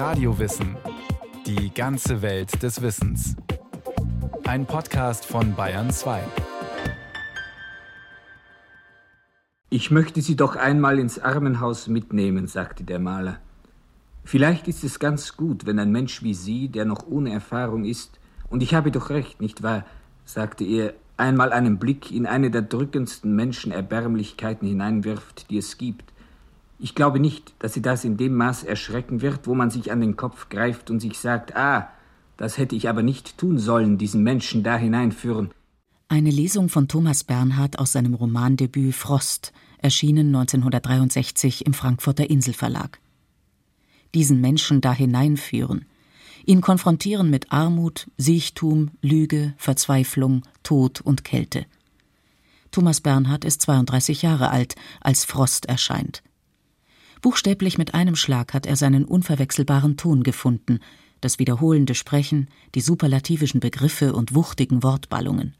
Radiowissen. Die ganze Welt des Wissens. Ein Podcast von Bayern 2. Ich möchte Sie doch einmal ins Armenhaus mitnehmen, sagte der Maler. Vielleicht ist es ganz gut, wenn ein Mensch wie Sie, der noch ohne Erfahrung ist, und ich habe doch recht, nicht wahr, sagte er, einmal einen Blick in eine der drückendsten Menschenerbärmlichkeiten hineinwirft, die es gibt. Ich glaube nicht, dass sie das in dem Maß erschrecken wird, wo man sich an den Kopf greift und sich sagt, ah, das hätte ich aber nicht tun sollen, diesen Menschen da hineinführen. Eine Lesung von Thomas Bernhard aus seinem Romandebüt Frost, erschienen 1963 im Frankfurter Inselverlag. Diesen Menschen da hineinführen, ihn konfrontieren mit Armut, Siechtum, Lüge, Verzweiflung, Tod und Kälte. Thomas Bernhard ist 32 Jahre alt, als Frost erscheint. Buchstäblich mit einem Schlag hat er seinen unverwechselbaren Ton gefunden, das wiederholende Sprechen, die superlativischen Begriffe und wuchtigen Wortballungen.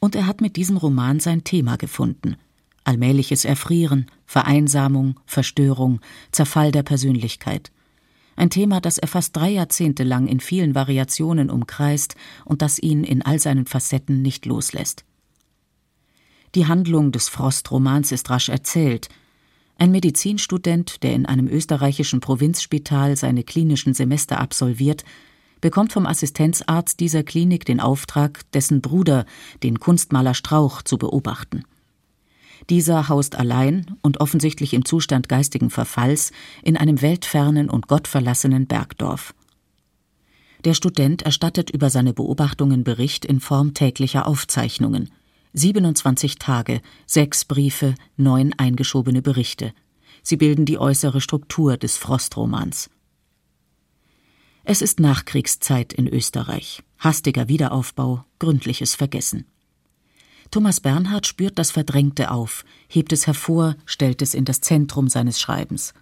Und er hat mit diesem Roman sein Thema gefunden. Allmähliches Erfrieren, Vereinsamung, Verstörung, Zerfall der Persönlichkeit. Ein Thema, das er fast drei Jahrzehnte lang in vielen Variationen umkreist und das ihn in all seinen Facetten nicht loslässt. Die Handlung des Frost-Romans ist rasch erzählt, ein Medizinstudent, der in einem österreichischen Provinzspital seine klinischen Semester absolviert, bekommt vom Assistenzarzt dieser Klinik den Auftrag, dessen Bruder, den Kunstmaler Strauch, zu beobachten. Dieser haust allein und offensichtlich im Zustand geistigen Verfalls in einem weltfernen und gottverlassenen Bergdorf. Der Student erstattet über seine Beobachtungen Bericht in Form täglicher Aufzeichnungen. 27 Tage, sechs Briefe, neun eingeschobene Berichte. Sie bilden die äußere Struktur des Frostromans. Es ist Nachkriegszeit in Österreich. Hastiger Wiederaufbau, gründliches Vergessen. Thomas Bernhard spürt das Verdrängte auf, hebt es hervor, stellt es in das Zentrum seines Schreibens.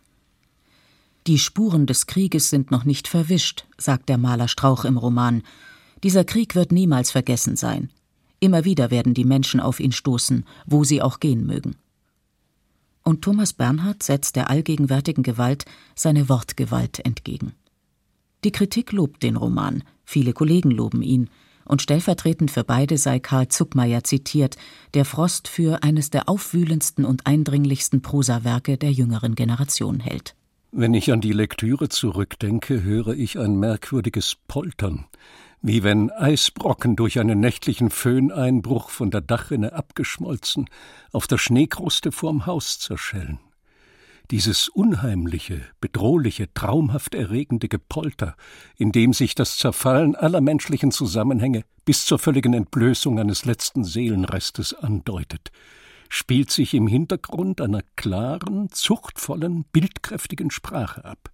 Die Spuren des Krieges sind noch nicht verwischt, sagt der Maler Strauch im Roman. Dieser Krieg wird niemals vergessen sein. Immer wieder werden die Menschen auf ihn stoßen, wo sie auch gehen mögen. Und Thomas Bernhard setzt der allgegenwärtigen Gewalt seine Wortgewalt entgegen. Die Kritik lobt den Roman, viele Kollegen loben ihn, und stellvertretend für beide sei Karl Zuckmeier zitiert, der Frost für eines der aufwühlendsten und eindringlichsten Prosawerke der jüngeren Generation hält. Wenn ich an die Lektüre zurückdenke, höre ich ein merkwürdiges Poltern, wie wenn Eisbrocken durch einen nächtlichen Föhneinbruch von der Dachrinne abgeschmolzen auf der Schneekruste vorm Haus zerschellen. Dieses unheimliche, bedrohliche, traumhaft erregende Gepolter, in dem sich das Zerfallen aller menschlichen Zusammenhänge bis zur völligen Entblößung eines letzten Seelenrestes andeutet, spielt sich im Hintergrund einer klaren, zuchtvollen, bildkräftigen Sprache ab.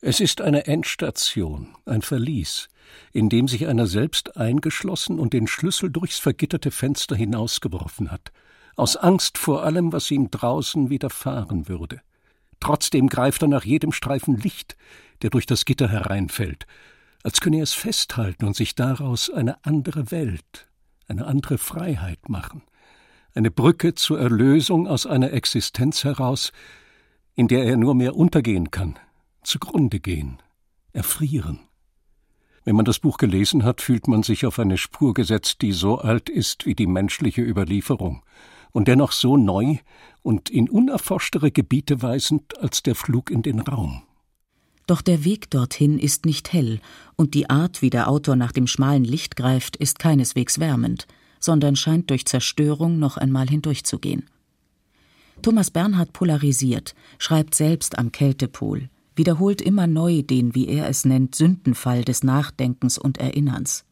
Es ist eine Endstation, ein Verlies, in dem sich einer selbst eingeschlossen und den Schlüssel durchs vergitterte Fenster hinausgeworfen hat, aus Angst vor allem, was ihm draußen widerfahren würde. Trotzdem greift er nach jedem Streifen Licht, der durch das Gitter hereinfällt, als könne er es festhalten und sich daraus eine andere Welt, eine andere Freiheit machen, eine Brücke zur Erlösung aus einer Existenz heraus, in der er nur mehr untergehen kann, zugrunde gehen, erfrieren. Wenn man das Buch gelesen hat, fühlt man sich auf eine Spur gesetzt, die so alt ist wie die menschliche Überlieferung und dennoch so neu und in unerforschtere Gebiete weisend als der Flug in den Raum. Doch der Weg dorthin ist nicht hell, und die Art, wie der Autor nach dem schmalen Licht greift, ist keineswegs wärmend, sondern scheint durch Zerstörung noch einmal hindurchzugehen. Thomas Bernhard polarisiert, schreibt selbst am Kältepol, wiederholt immer neu den, wie er es nennt, Sündenfall des Nachdenkens und Erinnerns.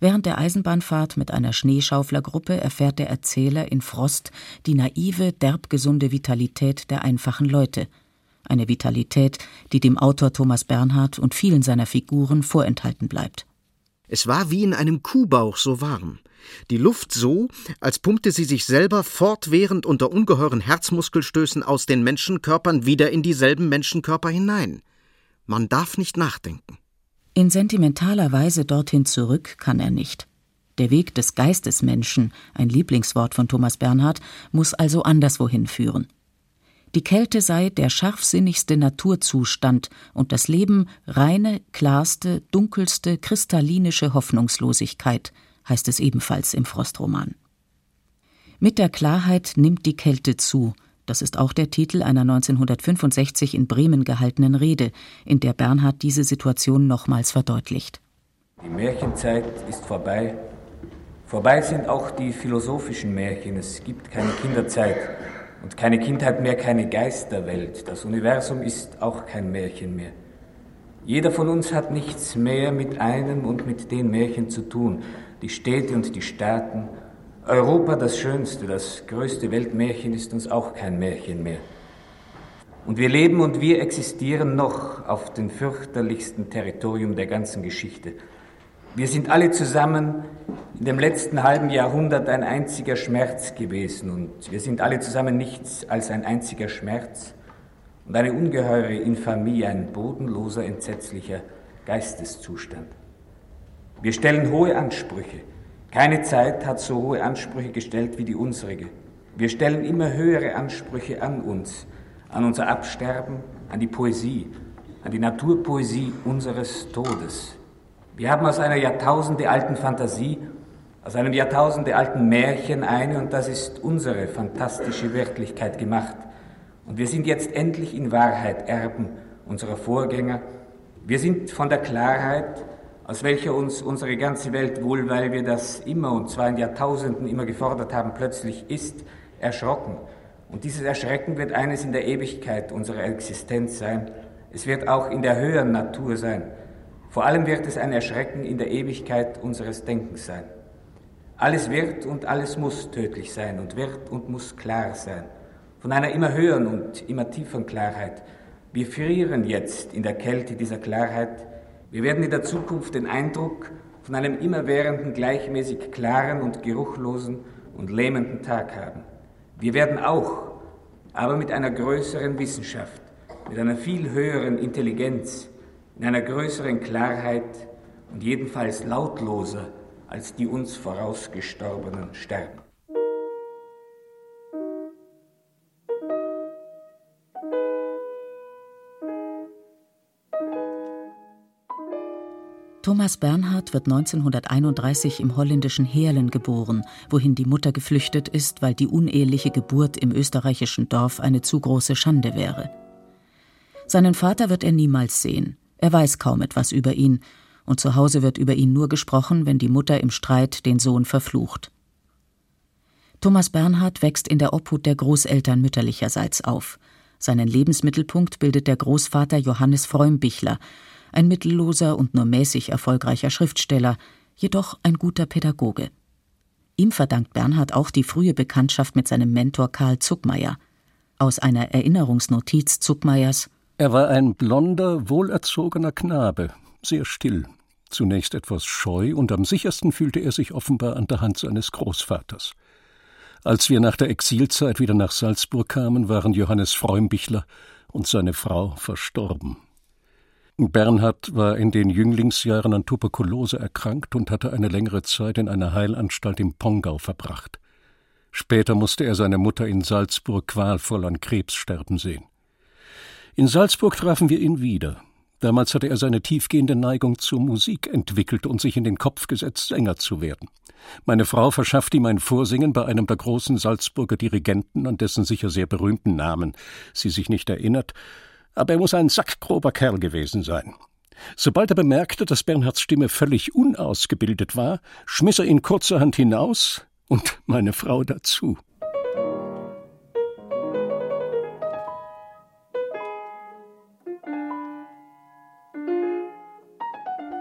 Während der Eisenbahnfahrt mit einer Schneeschauflergruppe erfährt der Erzähler in Frost die naive, derbgesunde Vitalität der einfachen Leute. Eine Vitalität, die dem Autor Thomas Bernhard und vielen seiner Figuren vorenthalten bleibt. Es war wie in einem Kuhbauch so warm. Die Luft so, als pumpte sie sich selber fortwährend unter ungeheuren Herzmuskelstößen aus den Menschenkörpern wieder in dieselben Menschenkörper hinein. Man darf nicht nachdenken. In sentimentaler Weise dorthin zurück kann er nicht. Der Weg des Geistesmenschen, ein Lieblingswort von Thomas Bernhard, muss also anderswohin führen. Die Kälte sei der scharfsinnigste Naturzustand und das Leben reine, klarste, dunkelste, kristallinische Hoffnungslosigkeit, heißt es ebenfalls im Frostroman. Mit der Klarheit nimmt die Kälte zu, das ist auch der Titel einer 1965 in Bremen gehaltenen Rede, in der Bernhard diese Situation nochmals verdeutlicht. Die Märchenzeit ist vorbei. Vorbei sind auch die philosophischen Märchen. Es gibt keine Kinderzeit und keine Kindheit mehr, keine Geisterwelt. Das Universum ist auch kein Märchen mehr. Jeder von uns hat nichts mehr mit einem und mit den Märchen zu tun. Die Städte und die Staaten, Europa, das schönste, das größte Weltmärchen, ist uns auch kein Märchen mehr. Und wir leben und wir existieren noch auf dem fürchterlichsten Territorium der ganzen Geschichte. Wir sind alle zusammen in dem letzten halben Jahrhundert ein einziger Schmerz gewesen und wir sind alle zusammen nichts als ein einziger Schmerz und eine ungeheure Infamie, ein bodenloser, entsetzlicher Geisteszustand. Wir stellen hohe Ansprüche, keine Zeit hat so hohe Ansprüche gestellt wie die unsrige. Wir stellen immer höhere Ansprüche an uns, an unser Absterben, an die Poesie, an die Naturpoesie unseres Todes. Wir haben aus einer jahrtausendealten Fantasie, aus einem jahrtausendealten Märchen eine, und das ist unsere fantastische Wirklichkeit gemacht. Und wir sind jetzt endlich in Wahrheit Erben unserer Vorgänger. Wir sind von der Klarheit, aus welcher uns unsere ganze Welt wohl, weil wir das immer und zwar in Jahrtausenden immer gefordert haben, plötzlich ist, erschrocken. Und dieses Erschrecken wird eines in der Ewigkeit unserer Existenz sein. Es wird auch in der höheren Natur sein. Vor allem wird es ein Erschrecken in der Ewigkeit unseres Denkens sein. Alles wird und alles muss tödlich sein und wird und muss klar sein. Von einer immer höheren und immer tieferen Klarheit. Wir frieren jetzt in der Kälte dieser Klarheit, wir werden in der Zukunft den Eindruck von einem immerwährenden, gleichmäßig klaren und geruchlosen und lähmenden Tag haben. Wir werden auch, aber mit einer größeren Wissenschaft, mit einer viel höheren Intelligenz, in einer größeren Klarheit und jedenfalls lautloser als die uns vorausgestorbenen sterben. Thomas Bernhard wird 1931 im holländischen Heerlen geboren, wohin die Mutter geflüchtet ist, weil die uneheliche Geburt im österreichischen Dorf eine zu große Schande wäre. Seinen Vater wird er niemals sehen. Er weiß kaum etwas über ihn, und zu Hause wird über ihn nur gesprochen, wenn die Mutter im Streit den Sohn verflucht. Thomas Bernhard wächst in der Obhut der Großeltern mütterlicherseits auf. Seinen Lebensmittelpunkt bildet der Großvater Johannes Freumbichler, ein mittelloser und nur mäßig erfolgreicher Schriftsteller, jedoch ein guter Pädagoge. Ihm verdankt Bernhard auch die frühe Bekanntschaft mit seinem Mentor Karl Zuckmeier. Aus einer Erinnerungsnotiz Zuckmeiers Er war ein blonder, wohlerzogener Knabe, sehr still, zunächst etwas scheu, und am sichersten fühlte er sich offenbar an der Hand seines Großvaters. Als wir nach der Exilzeit wieder nach Salzburg kamen, waren Johannes Freumbichler und seine Frau verstorben. Bernhard war in den Jünglingsjahren an Tuberkulose erkrankt und hatte eine längere Zeit in einer Heilanstalt im Pongau verbracht. Später musste er seine Mutter in Salzburg qualvoll an Krebs sterben sehen. In Salzburg trafen wir ihn wieder. Damals hatte er seine tiefgehende Neigung zur Musik entwickelt und sich in den Kopf gesetzt, Sänger zu werden. Meine Frau verschaffte ihm ein Vorsingen bei einem der großen Salzburger Dirigenten, an dessen sicher sehr berühmten Namen sie sich nicht erinnert, aber er muss ein sackgrober Kerl gewesen sein. Sobald er bemerkte, dass Bernhards Stimme völlig unausgebildet war, schmiss er ihn kurzerhand hinaus und meine Frau dazu.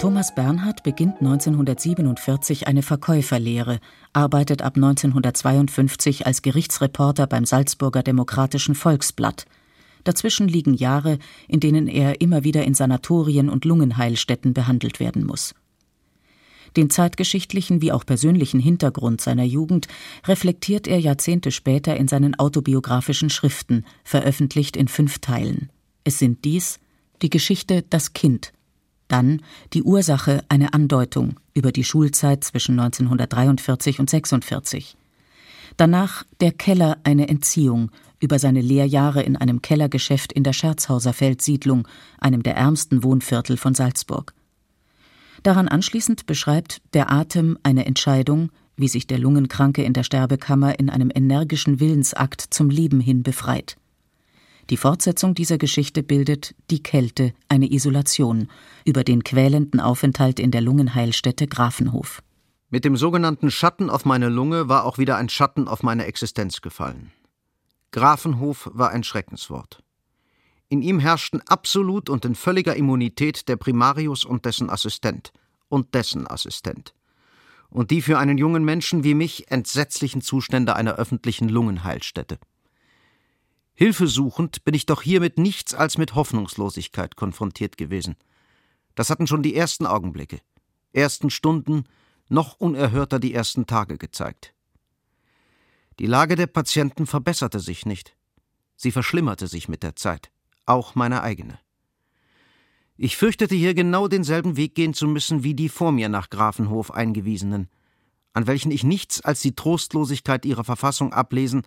Thomas Bernhard beginnt 1947 eine Verkäuferlehre, arbeitet ab 1952 als Gerichtsreporter beim Salzburger Demokratischen Volksblatt – Dazwischen liegen Jahre, in denen er immer wieder in Sanatorien und Lungenheilstätten behandelt werden muss. Den zeitgeschichtlichen wie auch persönlichen Hintergrund seiner Jugend reflektiert er Jahrzehnte später in seinen autobiografischen Schriften, veröffentlicht in fünf Teilen. Es sind dies die Geschichte Das Kind, dann die Ursache eine Andeutung über die Schulzeit zwischen 1943 und 46, danach Der Keller eine Entziehung über seine Lehrjahre in einem Kellergeschäft in der Scherzhauser Feldsiedlung, einem der ärmsten Wohnviertel von Salzburg. Daran anschließend beschreibt Der Atem eine Entscheidung, wie sich der Lungenkranke in der Sterbekammer in einem energischen Willensakt zum Leben hin befreit. Die Fortsetzung dieser Geschichte bildet Die Kälte, eine Isolation über den quälenden Aufenthalt in der Lungenheilstätte Grafenhof. Mit dem sogenannten Schatten auf meine Lunge war auch wieder ein Schatten auf meine Existenz gefallen. Grafenhof war ein Schreckenswort. In ihm herrschten absolut und in völliger Immunität der Primarius und dessen Assistent und dessen Assistent. Und die für einen jungen Menschen wie mich entsetzlichen Zustände einer öffentlichen Lungenheilstätte. Hilfesuchend bin ich doch hier mit nichts als mit Hoffnungslosigkeit konfrontiert gewesen. Das hatten schon die ersten Augenblicke, ersten Stunden, noch unerhörter die ersten Tage gezeigt. Die Lage der Patienten verbesserte sich nicht. Sie verschlimmerte sich mit der Zeit, auch meine eigene. Ich fürchtete hier genau denselben Weg gehen zu müssen wie die vor mir nach Grafenhof eingewiesenen, an welchen ich nichts als die Trostlosigkeit ihrer Verfassung ablesen,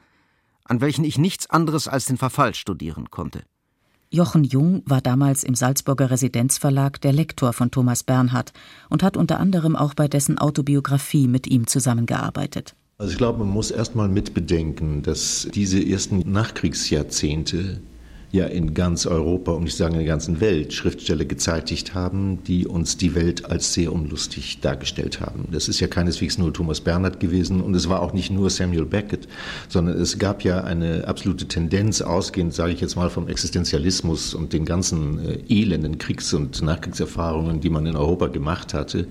an welchen ich nichts anderes als den Verfall studieren konnte. Jochen Jung war damals im Salzburger Residenzverlag der Lektor von Thomas Bernhard und hat unter anderem auch bei dessen Autobiografie mit ihm zusammengearbeitet. Also ich glaube, man muss erstmal mitbedenken, dass diese ersten Nachkriegsjahrzehnte ja in ganz Europa, um nicht zu sagen in der ganzen Welt, Schriftsteller gezeitigt haben, die uns die Welt als sehr unlustig dargestellt haben. Das ist ja keineswegs nur Thomas Bernhard gewesen und es war auch nicht nur Samuel Beckett, sondern es gab ja eine absolute Tendenz, ausgehend, sage ich jetzt mal, vom Existenzialismus und den ganzen äh, elenden Kriegs- und Nachkriegserfahrungen, die man in Europa gemacht hatte,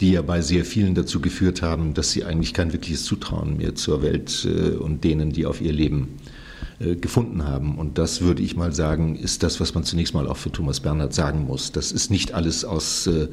die ja bei sehr vielen dazu geführt haben, dass sie eigentlich kein wirkliches Zutrauen mehr zur Welt äh, und denen, die auf ihr Leben äh, gefunden haben. Und das würde ich mal sagen, ist das, was man zunächst mal auch für Thomas Bernhard sagen muss. Das ist nicht alles aus äh,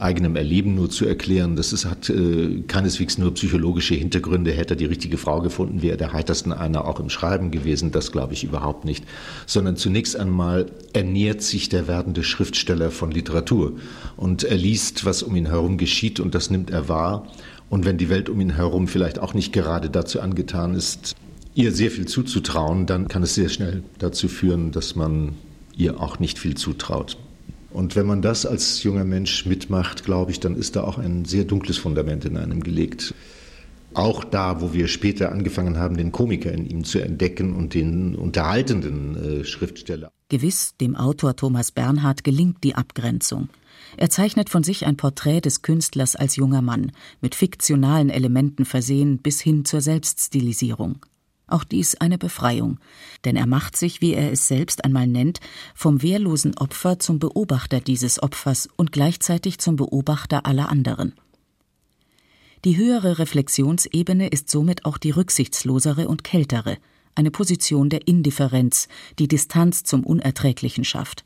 eigenem Erleben nur zu erklären. Das ist, hat äh, keineswegs nur psychologische Hintergründe. Hätte er die richtige Frau gefunden, wäre der heitersten einer auch im Schreiben gewesen. Das glaube ich überhaupt nicht. Sondern zunächst einmal ernährt sich der werdende Schriftsteller von Literatur. Und er liest, was um ihn herum geschieht und das nimmt er wahr. Und wenn die Welt um ihn herum vielleicht auch nicht gerade dazu angetan ist, ihr sehr viel zuzutrauen, dann kann es sehr schnell dazu führen, dass man ihr auch nicht viel zutraut. Und wenn man das als junger Mensch mitmacht, glaube ich, dann ist da auch ein sehr dunkles Fundament in einem gelegt. Auch da, wo wir später angefangen haben, den Komiker in ihm zu entdecken und den unterhaltenden äh, Schriftsteller. Gewiss, dem Autor Thomas Bernhard gelingt die Abgrenzung. Er zeichnet von sich ein Porträt des Künstlers als junger Mann, mit fiktionalen Elementen versehen bis hin zur Selbststilisierung. Auch dies eine Befreiung, denn er macht sich, wie er es selbst einmal nennt, vom wehrlosen Opfer zum Beobachter dieses Opfers und gleichzeitig zum Beobachter aller anderen. Die höhere Reflexionsebene ist somit auch die rücksichtslosere und kältere, eine Position der Indifferenz, die Distanz zum Unerträglichen schafft.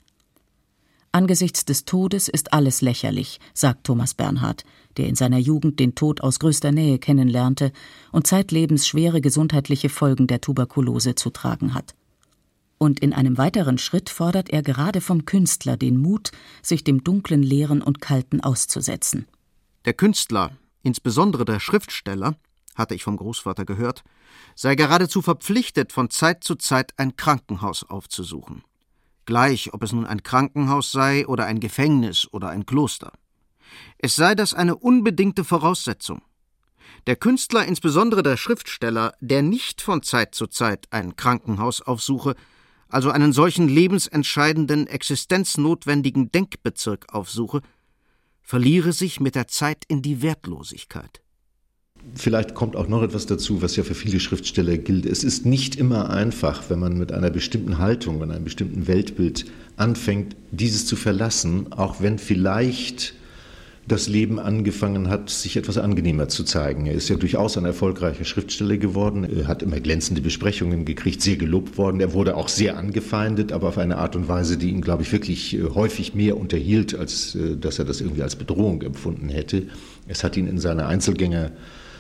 Angesichts des Todes ist alles lächerlich, sagt Thomas Bernhard, der in seiner Jugend den Tod aus größter Nähe kennenlernte und zeitlebens schwere gesundheitliche Folgen der Tuberkulose zu tragen hat. Und in einem weiteren Schritt fordert er gerade vom Künstler den Mut, sich dem dunklen, leeren und kalten auszusetzen. Der Künstler, insbesondere der Schriftsteller, hatte ich vom Großvater gehört, sei geradezu verpflichtet, von Zeit zu Zeit ein Krankenhaus aufzusuchen gleich ob es nun ein Krankenhaus sei oder ein Gefängnis oder ein Kloster. Es sei das eine unbedingte Voraussetzung. Der Künstler, insbesondere der Schriftsteller, der nicht von Zeit zu Zeit ein Krankenhaus aufsuche, also einen solchen lebensentscheidenden, existenznotwendigen Denkbezirk aufsuche, verliere sich mit der Zeit in die Wertlosigkeit. Vielleicht kommt auch noch etwas dazu, was ja für viele Schriftsteller gilt. Es ist nicht immer einfach, wenn man mit einer bestimmten Haltung, mit einem bestimmten Weltbild anfängt, dieses zu verlassen, auch wenn vielleicht das Leben angefangen hat, sich etwas angenehmer zu zeigen. Er ist ja durchaus ein erfolgreicher Schriftsteller geworden, er hat immer glänzende Besprechungen gekriegt, sehr gelobt worden. Er wurde auch sehr angefeindet, aber auf eine Art und Weise, die ihn, glaube ich, wirklich äh, häufig mehr unterhielt, als äh, dass er das irgendwie als Bedrohung empfunden hätte. Es hat ihn in seiner Einzelgänger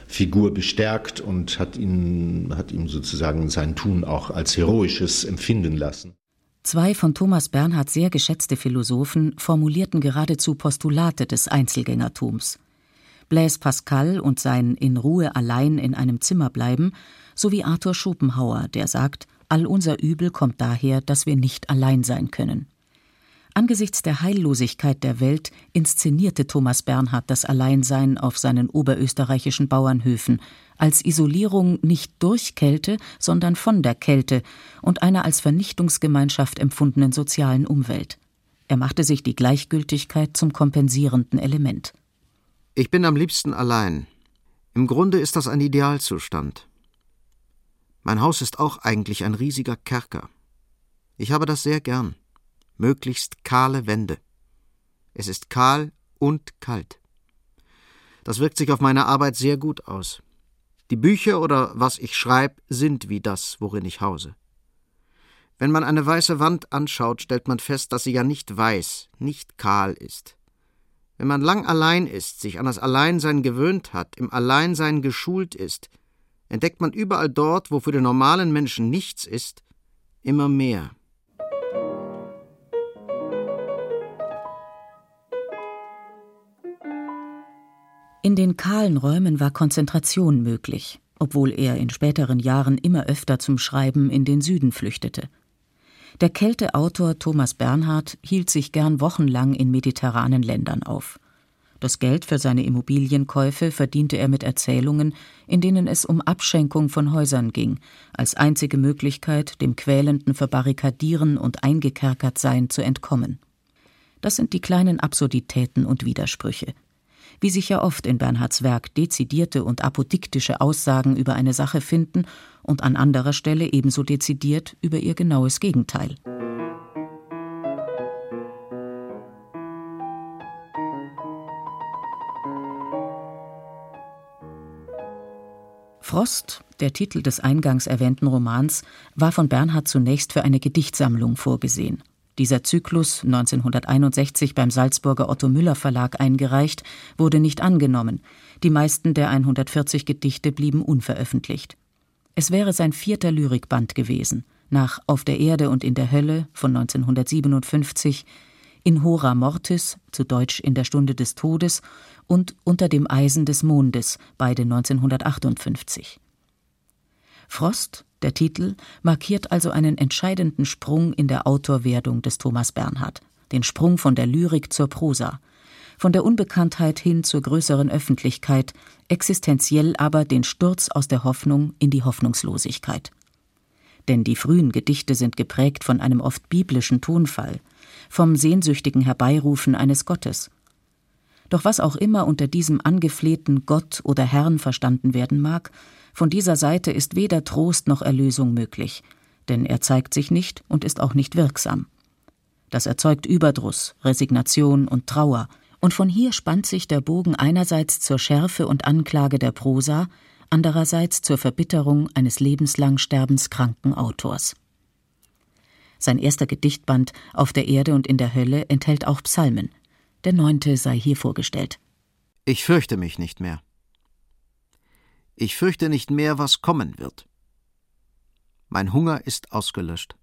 Figur bestärkt und hat ihn, hat ihm sozusagen sein Tun auch als heroisches empfinden lassen. Zwei von Thomas Bernhard sehr geschätzte Philosophen formulierten geradezu Postulate des Einzelgängertums. Blaise Pascal und sein In Ruhe allein in einem Zimmer bleiben, sowie Arthur Schopenhauer, der sagt, All unser Übel kommt daher, dass wir nicht allein sein können. Angesichts der Heillosigkeit der Welt inszenierte Thomas Bernhard das Alleinsein auf seinen oberösterreichischen Bauernhöfen als Isolierung nicht durch Kälte, sondern von der Kälte und einer als Vernichtungsgemeinschaft empfundenen sozialen Umwelt. Er machte sich die Gleichgültigkeit zum kompensierenden Element. Ich bin am liebsten allein. Im Grunde ist das ein Idealzustand. Mein Haus ist auch eigentlich ein riesiger Kerker. Ich habe das sehr gern möglichst kahle Wände. Es ist kahl und kalt. Das wirkt sich auf meine Arbeit sehr gut aus. Die Bücher oder was ich schreibe, sind wie das, worin ich hause. Wenn man eine weiße Wand anschaut, stellt man fest, dass sie ja nicht weiß, nicht kahl ist. Wenn man lang allein ist, sich an das Alleinsein gewöhnt hat, im Alleinsein geschult ist, entdeckt man überall dort, wo für den normalen Menschen nichts ist, immer mehr. In den kahlen Räumen war Konzentration möglich, obwohl er in späteren Jahren immer öfter zum Schreiben in den Süden flüchtete. Der Kälteautor Thomas Bernhard hielt sich gern wochenlang in mediterranen Ländern auf. Das Geld für seine Immobilienkäufe verdiente er mit Erzählungen, in denen es um Abschenkung von Häusern ging, als einzige Möglichkeit, dem quälenden Verbarrikadieren und Eingekerkertsein zu entkommen. Das sind die kleinen Absurditäten und Widersprüche, wie sich ja oft in Bernhards Werk dezidierte und apodiktische Aussagen über eine Sache finden und an anderer Stelle ebenso dezidiert über ihr genaues Gegenteil. Frost, der Titel des eingangs erwähnten Romans, war von Bernhard zunächst für eine Gedichtsammlung vorgesehen. Dieser Zyklus, 1961 beim Salzburger Otto Müller Verlag eingereicht, wurde nicht angenommen. Die meisten der 140 Gedichte blieben unveröffentlicht. Es wäre sein vierter Lyrikband gewesen, nach Auf der Erde und in der Hölle von 1957, In Hora Mortis, zu Deutsch In der Stunde des Todes, und Unter dem Eisen des Mondes, beide 1958. Frost, der Titel markiert also einen entscheidenden Sprung in der Autorwerdung des Thomas Bernhard, den Sprung von der Lyrik zur Prosa, von der Unbekanntheit hin zur größeren Öffentlichkeit, existenziell aber den Sturz aus der Hoffnung in die Hoffnungslosigkeit. Denn die frühen Gedichte sind geprägt von einem oft biblischen Tonfall, vom sehnsüchtigen Herbeirufen eines Gottes. Doch was auch immer unter diesem angeflehten Gott oder Herrn verstanden werden mag, von dieser Seite ist weder Trost noch Erlösung möglich, denn er zeigt sich nicht und ist auch nicht wirksam. Das erzeugt Überdruss, Resignation und Trauer, und von hier spannt sich der Bogen einerseits zur Schärfe und Anklage der Prosa, andererseits zur Verbitterung eines lebenslang sterbenskranken Autors. Sein erster Gedichtband Auf der Erde und in der Hölle enthält auch Psalmen. Der neunte sei hier vorgestellt. Ich fürchte mich nicht mehr. Ich fürchte nicht mehr, was kommen wird. Mein Hunger ist ausgelöscht.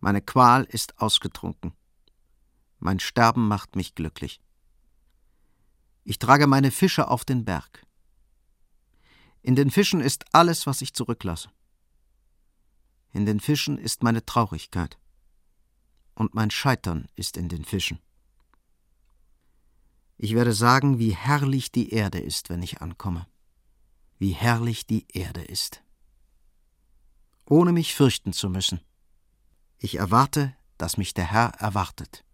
Meine Qual ist ausgetrunken. Mein Sterben macht mich glücklich. Ich trage meine Fische auf den Berg. In den Fischen ist alles, was ich zurücklasse. In den Fischen ist meine Traurigkeit. Und mein Scheitern ist in den Fischen. Ich werde sagen, wie herrlich die Erde ist, wenn ich ankomme wie herrlich die Erde ist. Ohne mich fürchten zu müssen. Ich erwarte, dass mich der Herr erwartet.